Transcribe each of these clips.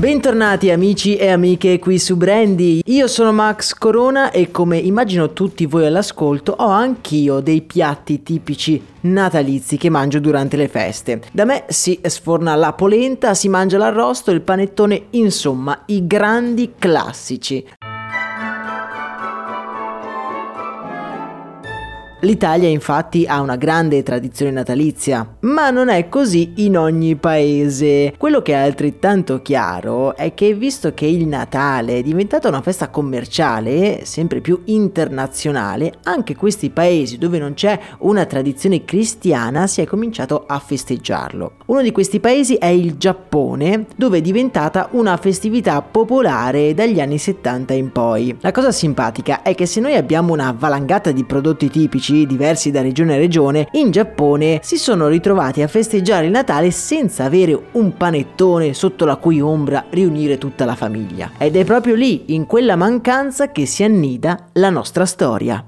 Bentornati amici e amiche qui su Brandy, io sono Max Corona e come immagino tutti voi all'ascolto ho anch'io dei piatti tipici natalizi che mangio durante le feste. Da me si sforna la polenta, si mangia l'arrosto, il panettone, insomma i grandi classici. L'Italia infatti ha una grande tradizione natalizia, ma non è così in ogni paese. Quello che è altrettanto chiaro è che visto che il Natale è diventata una festa commerciale, sempre più internazionale, anche questi paesi dove non c'è una tradizione cristiana si è cominciato a festeggiarlo. Uno di questi paesi è il Giappone, dove è diventata una festività popolare dagli anni 70 in poi. La cosa simpatica è che se noi abbiamo una valangata di prodotti tipici diversi da regione a regione, in Giappone si sono ritrovati a festeggiare il Natale senza avere un panettone sotto la cui ombra riunire tutta la famiglia. Ed è proprio lì, in quella mancanza, che si annida la nostra storia.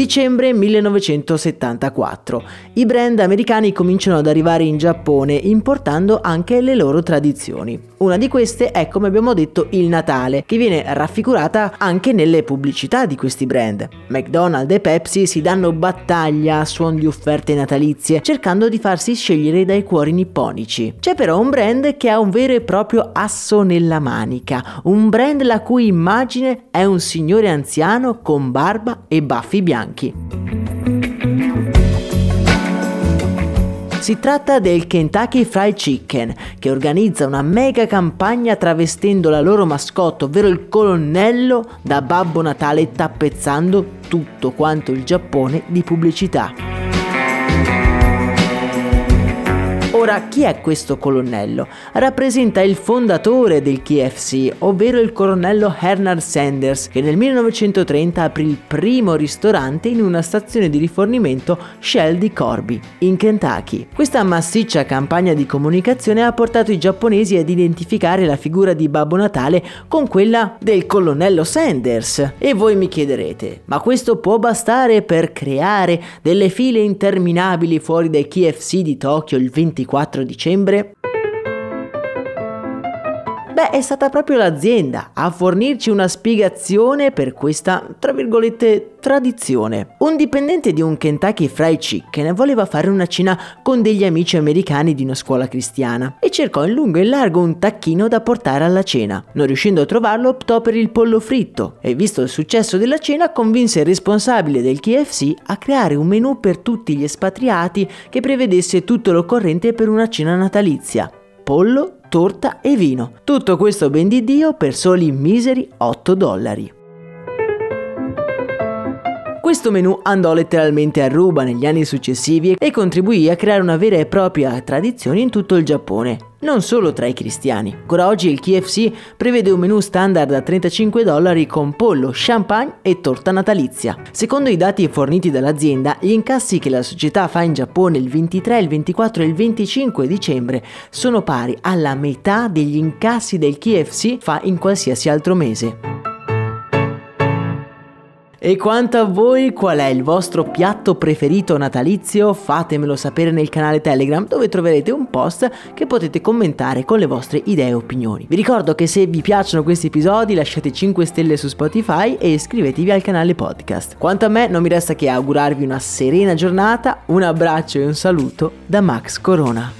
Dicembre 1974. I brand americani cominciano ad arrivare in Giappone importando anche le loro tradizioni. Una di queste è, come abbiamo detto, il Natale, che viene raffigurata anche nelle pubblicità di questi brand. McDonald's e Pepsi si danno battaglia a suon di offerte natalizie, cercando di farsi scegliere dai cuori nipponici. C'è però un brand che ha un vero e proprio asso nella manica, un brand la cui immagine è un signore anziano con barba e baffi bianchi. Si tratta del Kentucky Fried Chicken, che organizza una mega campagna travestendo la loro mascotte, ovvero il colonnello, da Babbo Natale tappezzando tutto quanto il Giappone di pubblicità. Ora, chi è questo colonnello? Rappresenta il fondatore del KFC, ovvero il colonnello Hernard Sanders, che nel 1930 aprì il primo ristorante in una stazione di rifornimento Shell di Corby, in Kentucky. Questa massiccia campagna di comunicazione ha portato i giapponesi ad identificare la figura di Babbo Natale con quella del colonnello Sanders. E voi mi chiederete, ma questo può bastare per creare delle file interminabili fuori dai KFC di Tokyo il 24 24 dicembre? Beh, è stata proprio l'azienda a fornirci una spiegazione per questa, tra virgolette, tradizione. Un dipendente di un Kentucky Fried Chicken voleva fare una cena con degli amici americani di una scuola cristiana e cercò in lungo e in largo un tacchino da portare alla cena. Non riuscendo a trovarlo, optò per il pollo fritto e, visto il successo della cena, convinse il responsabile del KFC a creare un menù per tutti gli espatriati che prevedesse tutto l'occorrente per una cena natalizia. Pollo, torta e vino. Tutto questo ben di Dio per soli miseri 8 dollari. Questo menù andò letteralmente a ruba negli anni successivi e contribuì a creare una vera e propria tradizione in tutto il Giappone, non solo tra i cristiani. Ancora oggi il KFC prevede un menù standard a 35 dollari con pollo, champagne e torta natalizia. Secondo i dati forniti dall'azienda, gli incassi che la società fa in Giappone il 23, il 24 e il 25 dicembre sono pari alla metà degli incassi del KFC fa in qualsiasi altro mese. E quanto a voi, qual è il vostro piatto preferito natalizio? Fatemelo sapere nel canale Telegram dove troverete un post che potete commentare con le vostre idee e opinioni. Vi ricordo che se vi piacciono questi episodi lasciate 5 stelle su Spotify e iscrivetevi al canale podcast. Quanto a me non mi resta che augurarvi una serena giornata, un abbraccio e un saluto da Max Corona.